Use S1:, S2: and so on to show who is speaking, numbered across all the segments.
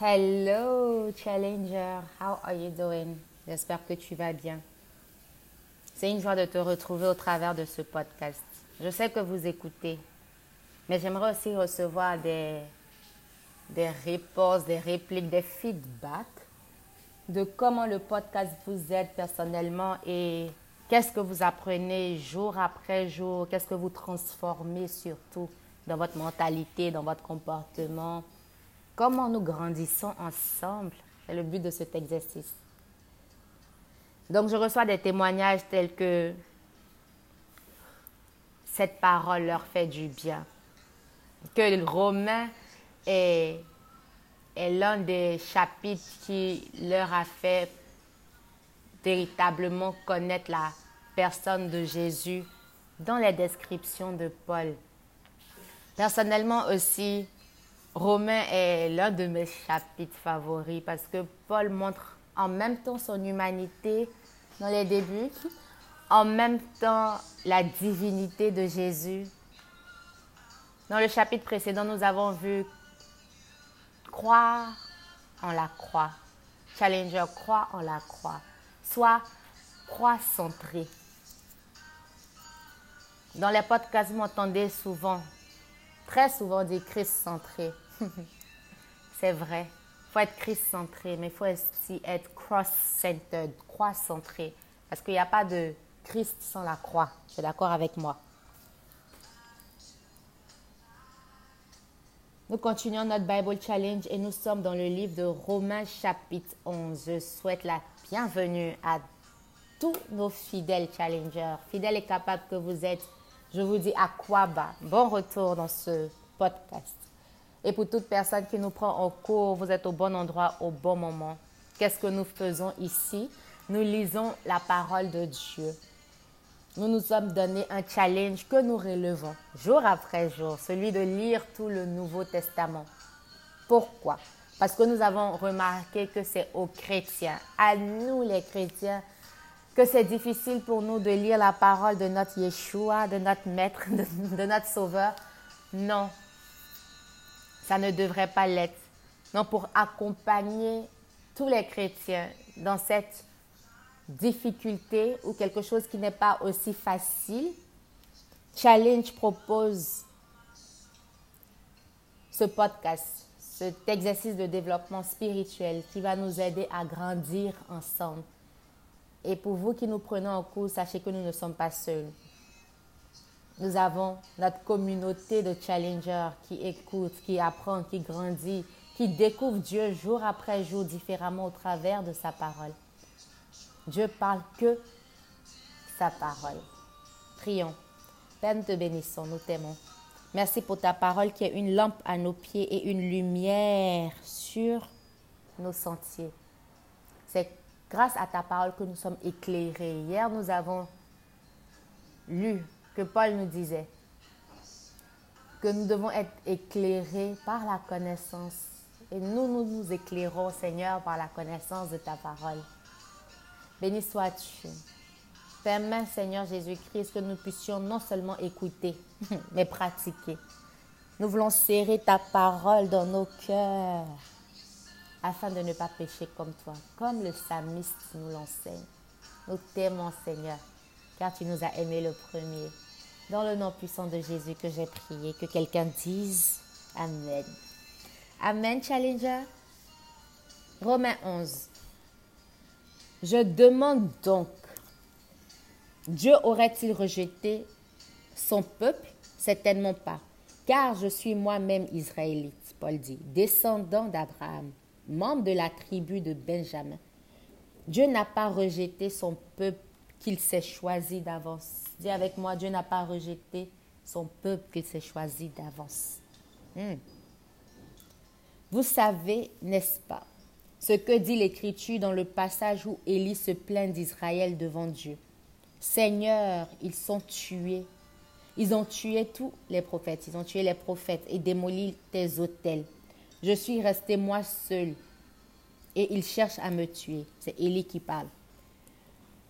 S1: Hello Challenger, how are you doing? J'espère que tu vas bien. C'est une joie de te retrouver au travers de ce podcast. Je sais que vous écoutez, mais j'aimerais aussi recevoir des, des réponses, des répliques, des feedbacks de comment le podcast vous aide personnellement et qu'est-ce que vous apprenez jour après jour, qu'est-ce que vous transformez surtout dans votre mentalité, dans votre comportement Comment nous grandissons ensemble C'est le but de cet exercice. Donc je reçois des témoignages tels que cette parole leur fait du bien. Que Romain est, est l'un des chapitres qui leur a fait véritablement connaître la personne de Jésus dans les descriptions de Paul. Personnellement aussi, Romain est l'un de mes chapitres favoris parce que Paul montre en même temps son humanité dans les débuts, en même temps la divinité de Jésus. Dans le chapitre précédent, nous avons vu croire en la croix. Challenger, croire en la croix. Soit croix centrée. Dans les podcasts, vous m'entendez souvent, très souvent dire Christ centré. c'est vrai. Il faut être Christ-centré, mais il faut aussi être cross-centered, croix-centré. Parce qu'il n'y a pas de Christ sans la croix. Tu es d'accord avec moi? Nous continuons notre Bible Challenge et nous sommes dans le livre de Romains chapitre 11. Je souhaite la bienvenue à tous nos fidèles challengers, fidèles et capables que vous êtes. Je vous dis à quoi bas. Bon retour dans ce podcast. Et pour toute personne qui nous prend en cours, vous êtes au bon endroit au bon moment. Qu'est-ce que nous faisons ici? Nous lisons la parole de Dieu. Nous nous sommes donné un challenge que nous relevons jour après jour, celui de lire tout le Nouveau Testament. Pourquoi? Parce que nous avons remarqué que c'est aux chrétiens, à nous les chrétiens, que c'est difficile pour nous de lire la parole de notre Yeshua, de notre Maître, de, de notre Sauveur. Non, ça ne devrait pas l'être. Non, pour accompagner tous les chrétiens dans cette difficulté ou quelque chose qui n'est pas aussi facile, Challenge propose ce podcast, cet exercice de développement spirituel qui va nous aider à grandir ensemble. Et pour vous qui nous prenons en cours, sachez que nous ne sommes pas seuls. Nous avons notre communauté de challengers qui écoutent, qui apprend, qui grandit, qui découvre Dieu jour après jour différemment au travers de sa parole. Dieu parle que sa parole. Prions. Père, nous te bénissons, nous t'aimons. Merci pour ta parole qui est une lampe à nos pieds et une lumière sur nos sentiers. C'est grâce à ta parole que nous sommes éclairés. Hier, nous avons lu que Paul nous disait que nous devons être éclairés par la connaissance. Et nous, nous nous éclairons, Seigneur, par la connaissance de ta parole. Béni sois-tu. Permets, Seigneur Jésus-Christ, que nous puissions non seulement écouter, mais pratiquer. Nous voulons serrer ta parole dans nos cœurs afin de ne pas pécher comme toi, comme le psalmiste nous l'enseigne. Nous t'aimons, Seigneur, car tu nous as aimés le premier. Dans le nom puissant de Jésus que j'ai prié, que quelqu'un dise Amen. Amen, Challenger. Romains 11. Je demande donc, Dieu aurait-il rejeté son peuple? Certainement pas, car je suis moi-même israélite, Paul dit, descendant d'Abraham, membre de la tribu de Benjamin. Dieu n'a pas rejeté son peuple qu'il s'est choisi d'avance. Dis avec moi, Dieu n'a pas rejeté son peuple qu'il s'est choisi d'avance. Hmm. Vous savez, n'est-ce pas, ce que dit l'Écriture dans le passage où Élie se plaint d'Israël devant Dieu? Seigneur, ils sont tués. Ils ont tué tous les prophètes. Ils ont tué les prophètes et démoli tes autels. Je suis resté moi seul et ils cherchent à me tuer. C'est Élie qui parle.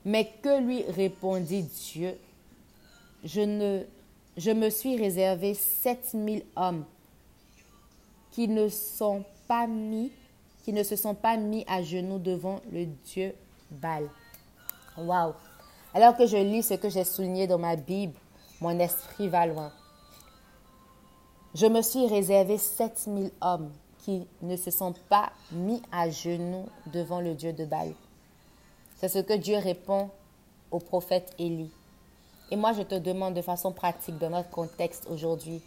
S1: Mais que lui répondit Dieu? Je, ne, je me suis réservé sept mille hommes qui ne sont pas mis qui ne se sont pas mis à genoux devant le Dieu Baal. Waouh! Alors que je lis ce que j'ai souligné dans ma Bible, mon esprit va loin. Je me suis réservé 7000 hommes qui ne se sont pas mis à genoux devant le Dieu de Baal. C'est ce que Dieu répond au prophète Élie. Et moi, je te demande de façon pratique, dans notre contexte aujourd'hui,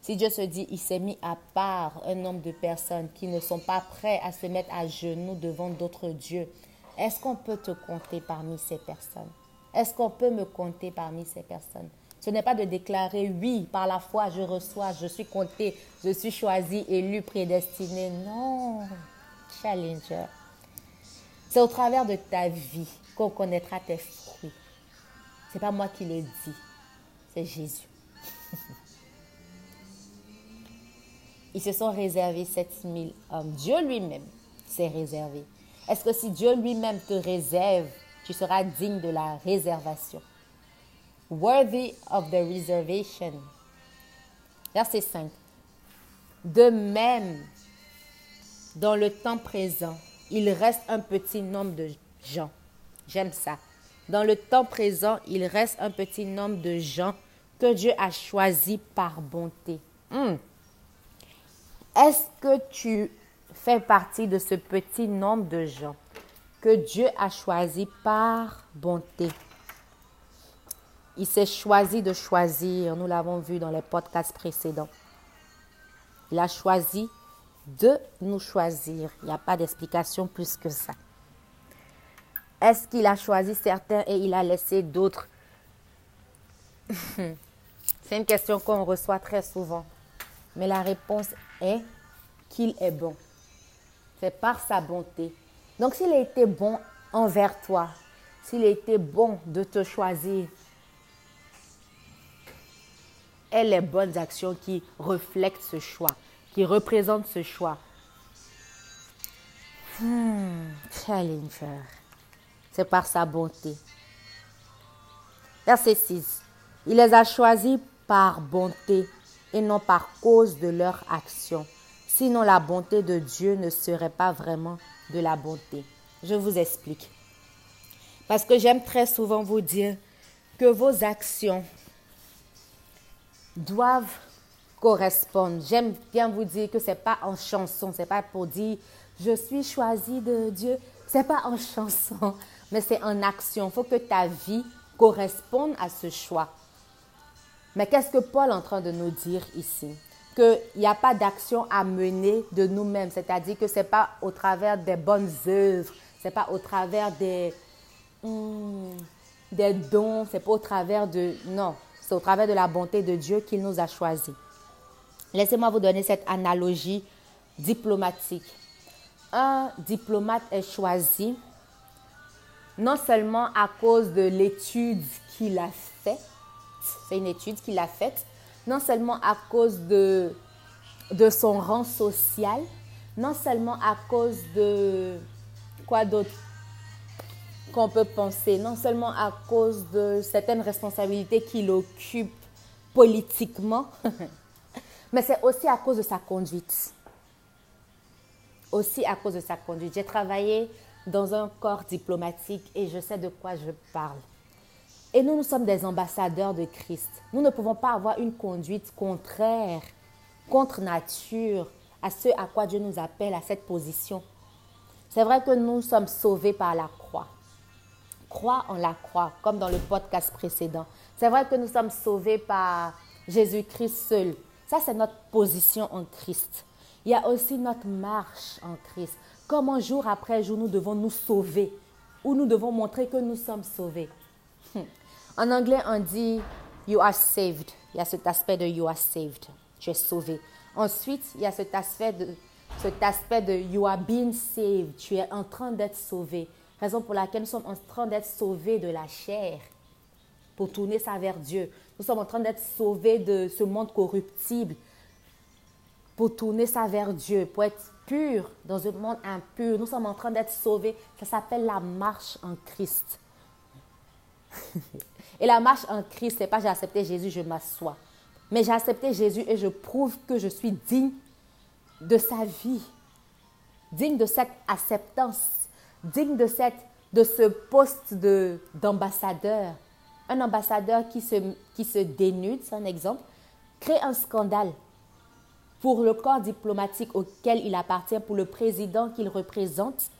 S1: si Dieu se dit, il s'est mis à part un nombre de personnes qui ne sont pas prêts à se mettre à genoux devant d'autres dieux, est-ce qu'on peut te compter parmi ces personnes? Est-ce qu'on peut me compter parmi ces personnes? Ce n'est pas de déclarer, oui, par la foi, je reçois, je suis compté, je suis choisi, élu, prédestiné. Non, challenger. C'est au travers de ta vie qu'on connaîtra tes fruits. Ce n'est pas moi qui le dis, c'est Jésus. Ils se sont réservés 7000 hommes. Dieu lui-même s'est réservé. Est-ce que si Dieu lui-même te réserve, tu seras digne de la réservation? Worthy of the reservation. Verset 5. De même, dans le temps présent, il reste un petit nombre de gens. J'aime ça. Dans le temps présent, il reste un petit nombre de gens que Dieu a choisis par bonté. Hmm. Est-ce que tu fais partie de ce petit nombre de gens que Dieu a choisis par bonté? Il s'est choisi de choisir, nous l'avons vu dans les podcasts précédents. Il a choisi de nous choisir. Il n'y a pas d'explication plus que ça. Est-ce qu'il a choisi certains et il a laissé d'autres? C'est une question qu'on reçoit très souvent. Mais la réponse est qu'il est bon. C'est par sa bonté. Donc s'il a été bon envers toi, s'il a été bon de te choisir, et les bonnes actions qui reflètent ce choix, qui représentent ce choix. Hmm, challenger c'est par sa bonté. Verset 6. Il les a choisis par bonté et non par cause de leur action. Sinon la bonté de Dieu ne serait pas vraiment de la bonté. Je vous explique. Parce que j'aime très souvent vous dire que vos actions doivent correspondre. J'aime bien vous dire que ce n'est pas en chanson, ce n'est pas pour dire je suis choisi de Dieu, ce n'est pas en chanson mais c'est en action. Il faut que ta vie corresponde à ce choix. Mais qu'est-ce que Paul est en train de nous dire ici? Qu'il n'y a pas d'action à mener de nous-mêmes, c'est-à-dire que ce n'est pas au travers des bonnes œuvres, ce n'est pas au travers des, hmm, des dons, ce n'est pas au travers de... Non, c'est au travers de la bonté de Dieu qu'il nous a choisis. Laissez-moi vous donner cette analogie diplomatique. Un diplomate est choisi non seulement à cause de l'étude qu'il a faite, c'est une étude qu'il a faite, non seulement à cause de, de son rang social, non seulement à cause de quoi d'autre? Qu'on peut penser, non seulement à cause de certaines responsabilités qu'il occupe politiquement, mais c'est aussi à cause de sa conduite. Aussi à cause de sa conduite. J'ai travaillé dans un corps diplomatique et je sais de quoi je parle. Et nous, nous sommes des ambassadeurs de Christ. Nous ne pouvons pas avoir une conduite contraire, contre nature, à ce à quoi Dieu nous appelle, à cette position. C'est vrai que nous sommes sauvés par la croix. Croix en la croix, comme dans le podcast précédent. C'est vrai que nous sommes sauvés par Jésus-Christ seul. Ça, c'est notre position en Christ. Il y a aussi notre marche en Christ. Comment jour après jour nous devons nous sauver ou nous devons montrer que nous sommes sauvés. Hmm. En anglais, on dit You are saved. Il y a cet aspect de You are saved. Tu es sauvé. Ensuite, il y a cet aspect de, cet aspect de You are being saved. Tu es en train d'être sauvé. Raison pour laquelle nous sommes en train d'être sauvés de la chair pour tourner ça vers Dieu. Nous sommes en train d'être sauvés de ce monde corruptible pour tourner ça vers Dieu, pour être pur dans un monde impur. Nous sommes en train d'être sauvés. Ça s'appelle la marche en Christ. et la marche en Christ, c'est pas j'ai accepté Jésus, je m'assois. Mais j'ai accepté Jésus et je prouve que je suis digne de sa vie. digne de cette acceptance, digne de, cette, de ce poste d'ambassadeur. Un ambassadeur qui se, qui se dénude, c'est un exemple, crée un scandale pour le corps diplomatique auquel il appartient, pour le président qu'il représente,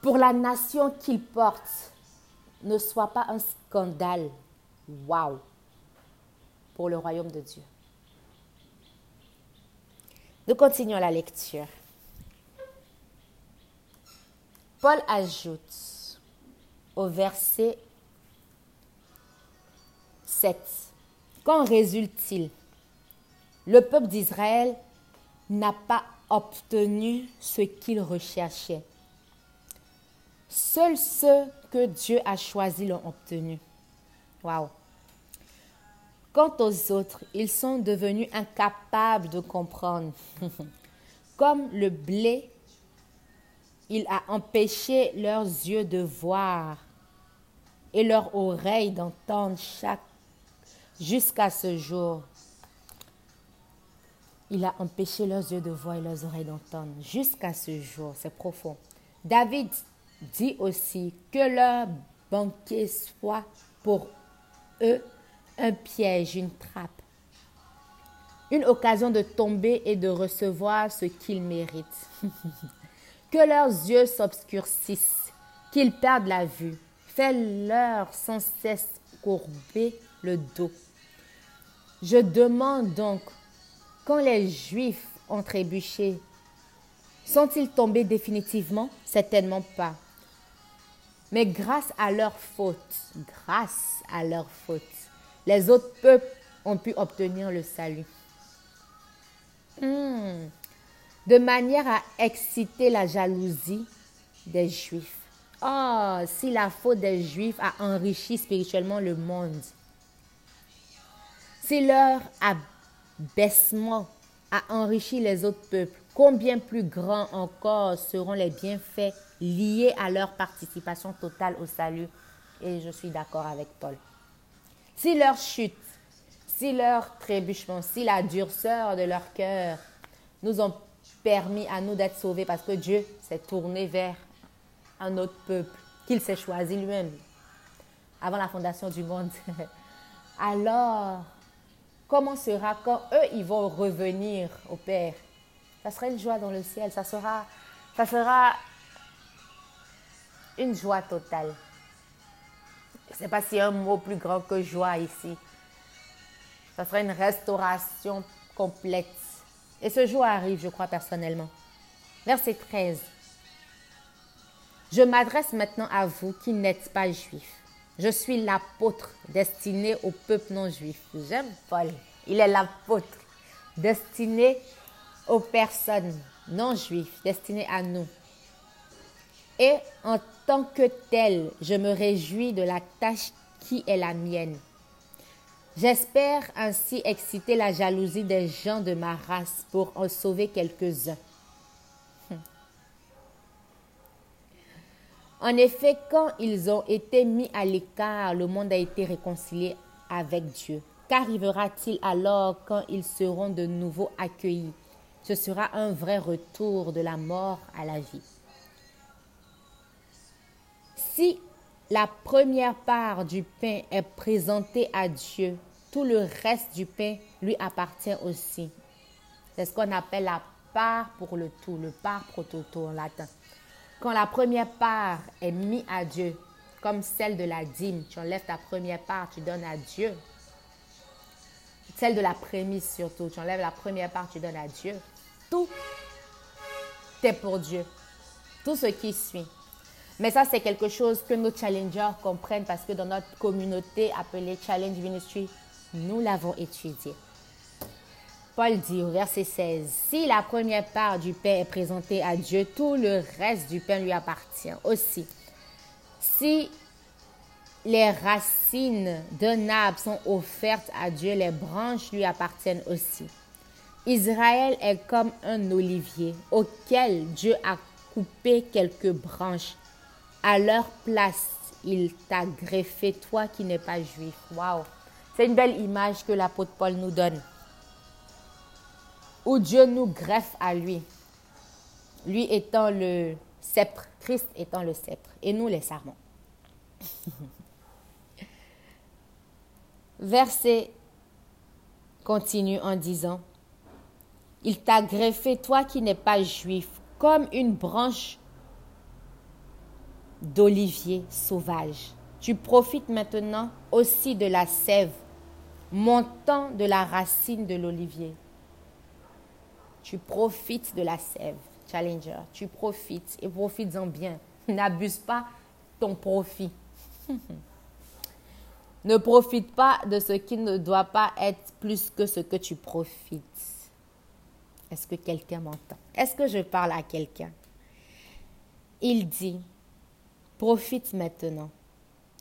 S1: pour la nation qu'il porte, ne soit pas un scandale. Waouh! Pour le royaume de Dieu. Nous continuons la lecture. Paul ajoute au verset 7. Qu'en résulte-t-il? Le peuple d'Israël n'a pas obtenu ce qu'il recherchait. Seuls ceux que Dieu a choisis l'ont obtenu. Waouh! Quant aux autres, ils sont devenus incapables de comprendre. Comme le blé, il a empêché leurs yeux de voir et leurs oreilles d'entendre chaque jusqu'à ce jour. Il a empêché leurs yeux de voir et leurs oreilles d'entendre jusqu'à ce jour. C'est profond. David dit aussi que leur banquet soit pour eux un piège, une trappe, une occasion de tomber et de recevoir ce qu'ils méritent. que leurs yeux s'obscurcissent, qu'ils perdent la vue. Fais-leur sans cesse courber le dos. Je demande donc, quand les Juifs ont trébuché, sont-ils tombés définitivement? Certainement pas. Mais grâce à leur faute, grâce à leur faute, les autres peuples ont pu obtenir le salut. Hmm. De manière à exciter la jalousie des Juifs. Oh, si la faute des Juifs a enrichi spirituellement le monde, si leur abaissement a enrichi les autres peuples, combien plus grands encore seront les bienfaits liés à leur participation totale au salut? Et je suis d'accord avec Paul. Si leur chute, si leur trébuchement, si la durceur de leur cœur nous ont permis à nous d'être sauvés parce que Dieu s'est tourné vers un autre peuple qu'il s'est choisi lui-même avant la fondation du monde. Alors, comment sera quand eux, ils vont revenir au Père? Ça sera une joie dans le ciel, ça sera, ça sera une joie totale. Je ne sais pas s'il y a un mot plus grand que joie ici. Ça serait une restauration complète. Et ce jour arrive, je crois personnellement. Verset 13. Je m'adresse maintenant à vous qui n'êtes pas juifs. Je suis l'apôtre destiné au peuple non juif. J'aime Paul. Il est l'apôtre destiné aux personnes non juives, destiné à nous. Et en tant que tel, je me réjouis de la tâche qui est la mienne. J'espère ainsi exciter la jalousie des gens de ma race pour en sauver quelques-uns. En effet, quand ils ont été mis à l'écart, le monde a été réconcilié avec Dieu. Qu'arrivera-t-il alors quand ils seront de nouveau accueillis? Ce sera un vrai retour de la mort à la vie. Si la première part du pain est présentée à Dieu, tout le reste du pain lui appartient aussi. C'est ce qu'on appelle la part pour le tout, le part pro toto en latin. Quand la première part est mise à Dieu, comme celle de la dîme, tu enlèves ta première part, tu donnes à Dieu. Celle de la prémisse surtout, tu enlèves la première part, tu donnes à Dieu. Tout est pour Dieu. Tout ce qui suit. Mais ça, c'est quelque chose que nos challengers comprennent parce que dans notre communauté appelée Challenge Ministry, nous l'avons étudié. Paul dit au verset 16, Si la première part du pain est présentée à Dieu, tout le reste du pain lui appartient aussi. Si les racines d'un arbre sont offertes à Dieu, les branches lui appartiennent aussi. Israël est comme un olivier auquel Dieu a coupé quelques branches à leur place, il t'a greffé, toi qui n'es pas juif. Waouh! C'est une belle image que l'apôtre Paul nous donne. Où Dieu nous greffe à lui. lui étant le sceptre, Christ étant le sceptre, et nous les sarments. Verset continue en disant, Il t'a greffé, toi qui n'es pas juif, comme une branche d'olivier sauvage. Tu profites maintenant aussi de la sève montant de la racine de l'olivier. Tu profites de la sève, Challenger. Tu profites et profites-en bien. N'abuse pas ton profit. ne profite pas de ce qui ne doit pas être plus que ce que tu profites. Est-ce que quelqu'un m'entend? Est-ce que je parle à quelqu'un? Il dit, profite maintenant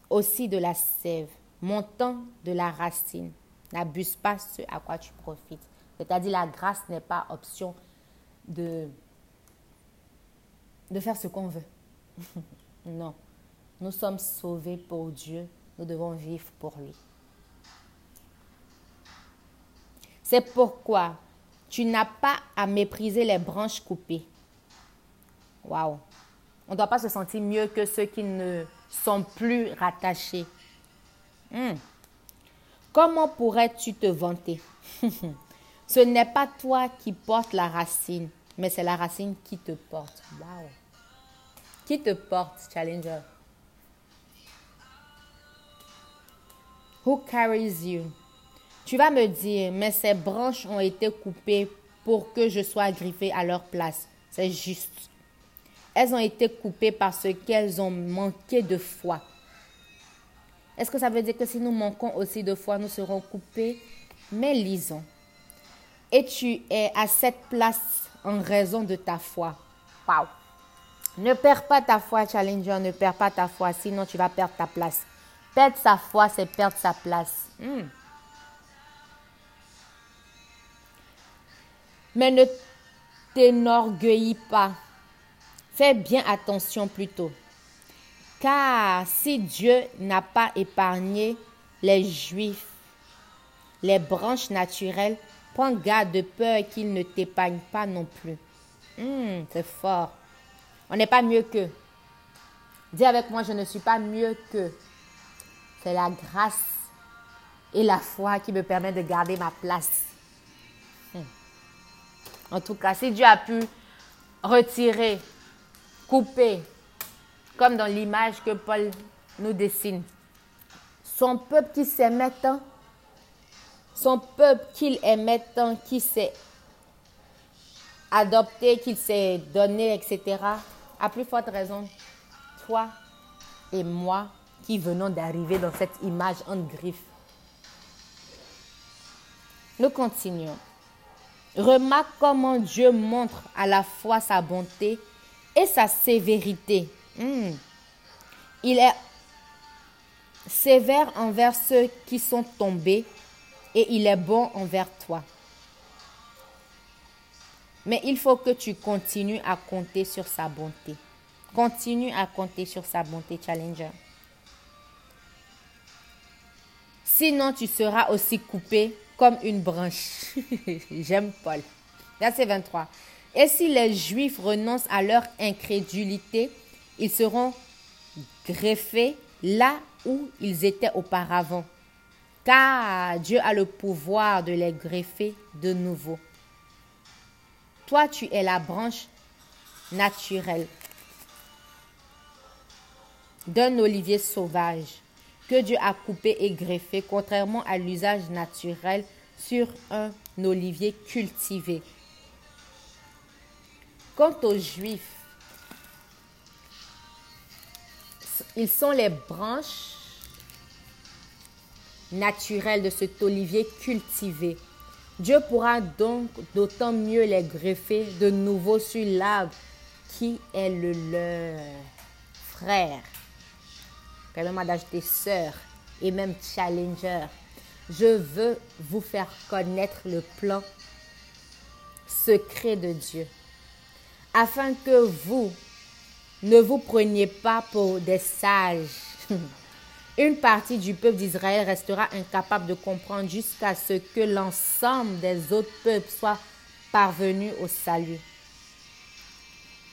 S1: aussi de la sève montant de la racine. N'abuse pas ce à quoi tu profites. C'est-à-dire la grâce n'est pas option de, de faire ce qu'on veut. non. Nous sommes sauvés pour Dieu. Nous devons vivre pour lui. C'est pourquoi tu n'as pas à mépriser les branches coupées. Waouh! On ne doit pas se sentir mieux que ceux qui ne sont plus rattachés. Hmm. Comment pourrais-tu te vanter? Ce n'est pas toi qui portes la racine, mais c'est la racine qui te porte. Wow. Qui te porte, Challenger? Who carries you? Tu vas me dire, mais ces branches ont été coupées pour que je sois griffé à leur place. C'est juste. Elles ont été coupées parce qu'elles ont manqué de foi. Est-ce que ça veut dire que si nous manquons aussi de foi, nous serons coupés? Mais lisons et tu es à cette place en raison de ta foi. Wow. Ne perds pas ta foi, Challenger, ne perds pas ta foi, sinon tu vas perdre ta place. Perdre sa foi, c'est perdre sa place. Hmm. Mais ne t'énorgueillis pas. Fais bien attention plutôt. Car si Dieu n'a pas épargné les Juifs, les branches naturelles Prends garde de peur qu'il ne t'épargne pas non plus. Hmm, c'est fort. On n'est pas mieux que. Dis avec moi, je ne suis pas mieux que. C'est la grâce et la foi qui me permet de garder ma place. Hmm. En tout cas, si Dieu a pu retirer, couper, comme dans l'image que Paul nous dessine, son peuple qui s'aimait tant, son peuple qu'il aimait tant, qui s'est adopté, qu'il s'est donné, etc., à plus forte raison, toi et moi qui venons d'arriver dans cette image en griffe. Nous continuons. Remarque comment Dieu montre à la fois sa bonté et sa sévérité. Hmm. Il est sévère envers ceux qui sont tombés et il est bon envers toi. Mais il faut que tu continues à compter sur sa bonté. Continue à compter sur sa bonté, Challenger. Sinon, tu seras aussi coupé comme une branche. J'aime Paul. Verset 23. Et si les Juifs renoncent à leur incrédulité, ils seront greffés là où ils étaient auparavant car Dieu a le pouvoir de les greffer de nouveau. Toi, tu es la branche naturelle d'un olivier sauvage que Dieu a coupé et greffé, contrairement à l'usage naturel sur un olivier cultivé. Quant aux Juifs, ils sont les branches naturel de cet olivier cultivé. Dieu pourra donc d'autant mieux les greffer de nouveau sur l'arbre qui est le leur. Frère, permets-moi d'ajouter sœur et même challenger. Je veux vous faire connaître le plan secret de Dieu, afin que vous ne vous preniez pas pour des sages Une partie du peuple d'Israël restera incapable de comprendre jusqu'à ce que l'ensemble des autres peuples soient parvenus au salut.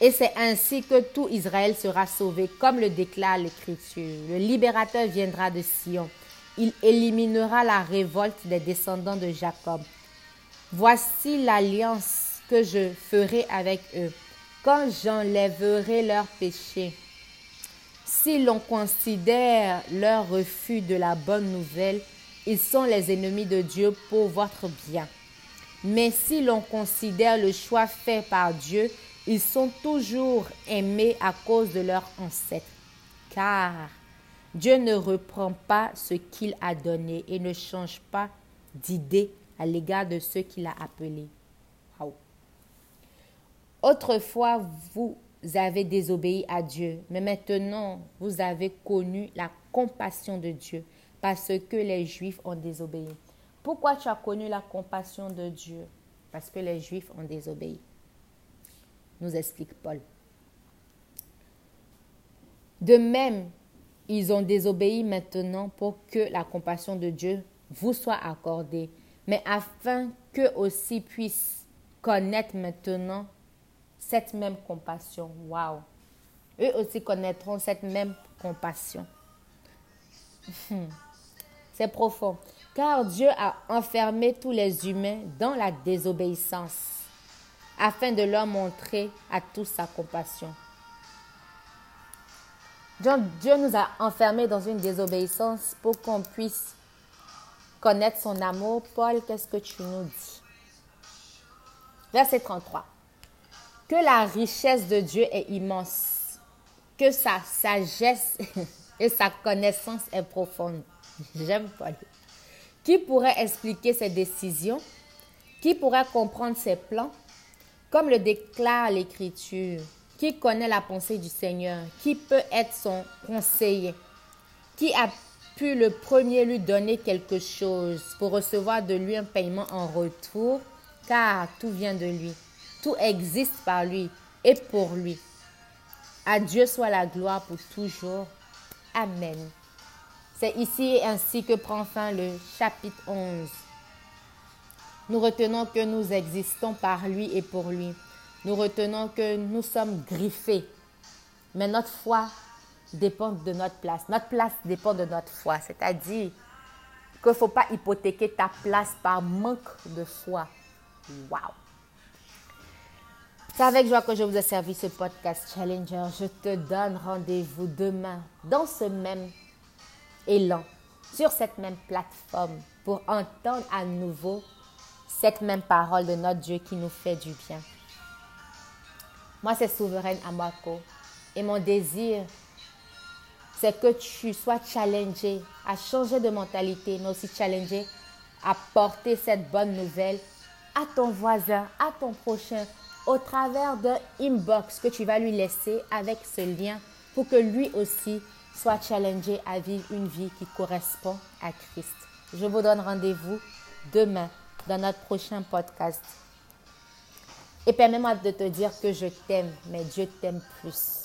S1: Et c'est ainsi que tout Israël sera sauvé, comme le déclare l'Écriture. Le libérateur viendra de Sion. Il éliminera la révolte des descendants de Jacob. Voici l'alliance que je ferai avec eux, quand j'enlèverai leurs péchés. Si l'on considère leur refus de la bonne nouvelle, ils sont les ennemis de Dieu pour votre bien. Mais si l'on considère le choix fait par Dieu, ils sont toujours aimés à cause de leurs ancêtres. Car Dieu ne reprend pas ce qu'il a donné et ne change pas d'idée à l'égard de ceux qu'il a appelés. Autrefois, vous avez désobéi à Dieu, mais maintenant, vous avez connu la compassion de Dieu parce que les Juifs ont désobéi. Pourquoi tu as connu la compassion de Dieu? Parce que les Juifs ont désobéi. Nous explique Paul. De même, ils ont désobéi maintenant pour que la compassion de Dieu vous soit accordée, mais afin qu'eux aussi puissent connaître maintenant cette même compassion. Waouh! Eux aussi connaîtront cette même compassion. C'est profond. Car Dieu a enfermé tous les humains dans la désobéissance, afin de leur montrer à tous sa compassion. Dieu nous a enfermés dans une désobéissance pour qu'on puisse connaître son amour. Paul, qu'est-ce que tu nous dis? Verset 33. Que la richesse de Dieu est immense, que sa sagesse et sa connaissance est profonde. J'aime Paul. Qui pourrait expliquer ses décisions? Qui pourrait comprendre ses plans? Comme le déclare l'Écriture, qui connaît la pensée du Seigneur Qui peut être son conseiller? Qui a pu le premier lui donner quelque chose pour recevoir de lui un paiement en retour? Car tout vient de lui. Tout existe par lui et pour lui. À Dieu soit la gloire pour toujours. Amen. C'est ici ainsi que prend fin le chapitre 11. Nous retenons que nous existons par lui et pour lui. Nous retenons que nous sommes griffés. Mais notre foi dépend de notre place. Notre place dépend de notre foi. C'est-à-dire qu'il ne faut pas hypothéquer ta place par manque de foi. Waouh! C'est avec joie que je vous ai servi ce podcast Challenger. Je te donne rendez-vous demain dans ce même élan, sur cette même plateforme, pour entendre à nouveau cette même parole de notre Dieu qui nous fait du bien. Moi, c'est Souveraine Amako. Et mon désir, c'est que tu sois challengé à changer de mentalité, mais aussi challengé à porter cette bonne nouvelle à ton voisin, à ton prochain, au travers d'un inbox que tu vas lui laisser avec ce lien pour que lui aussi soit challengé à vivre une vie qui correspond à Christ. Je vous donne rendez-vous demain dans notre prochain podcast. Et permets-moi de te dire que je t'aime, mais Dieu t'aime plus.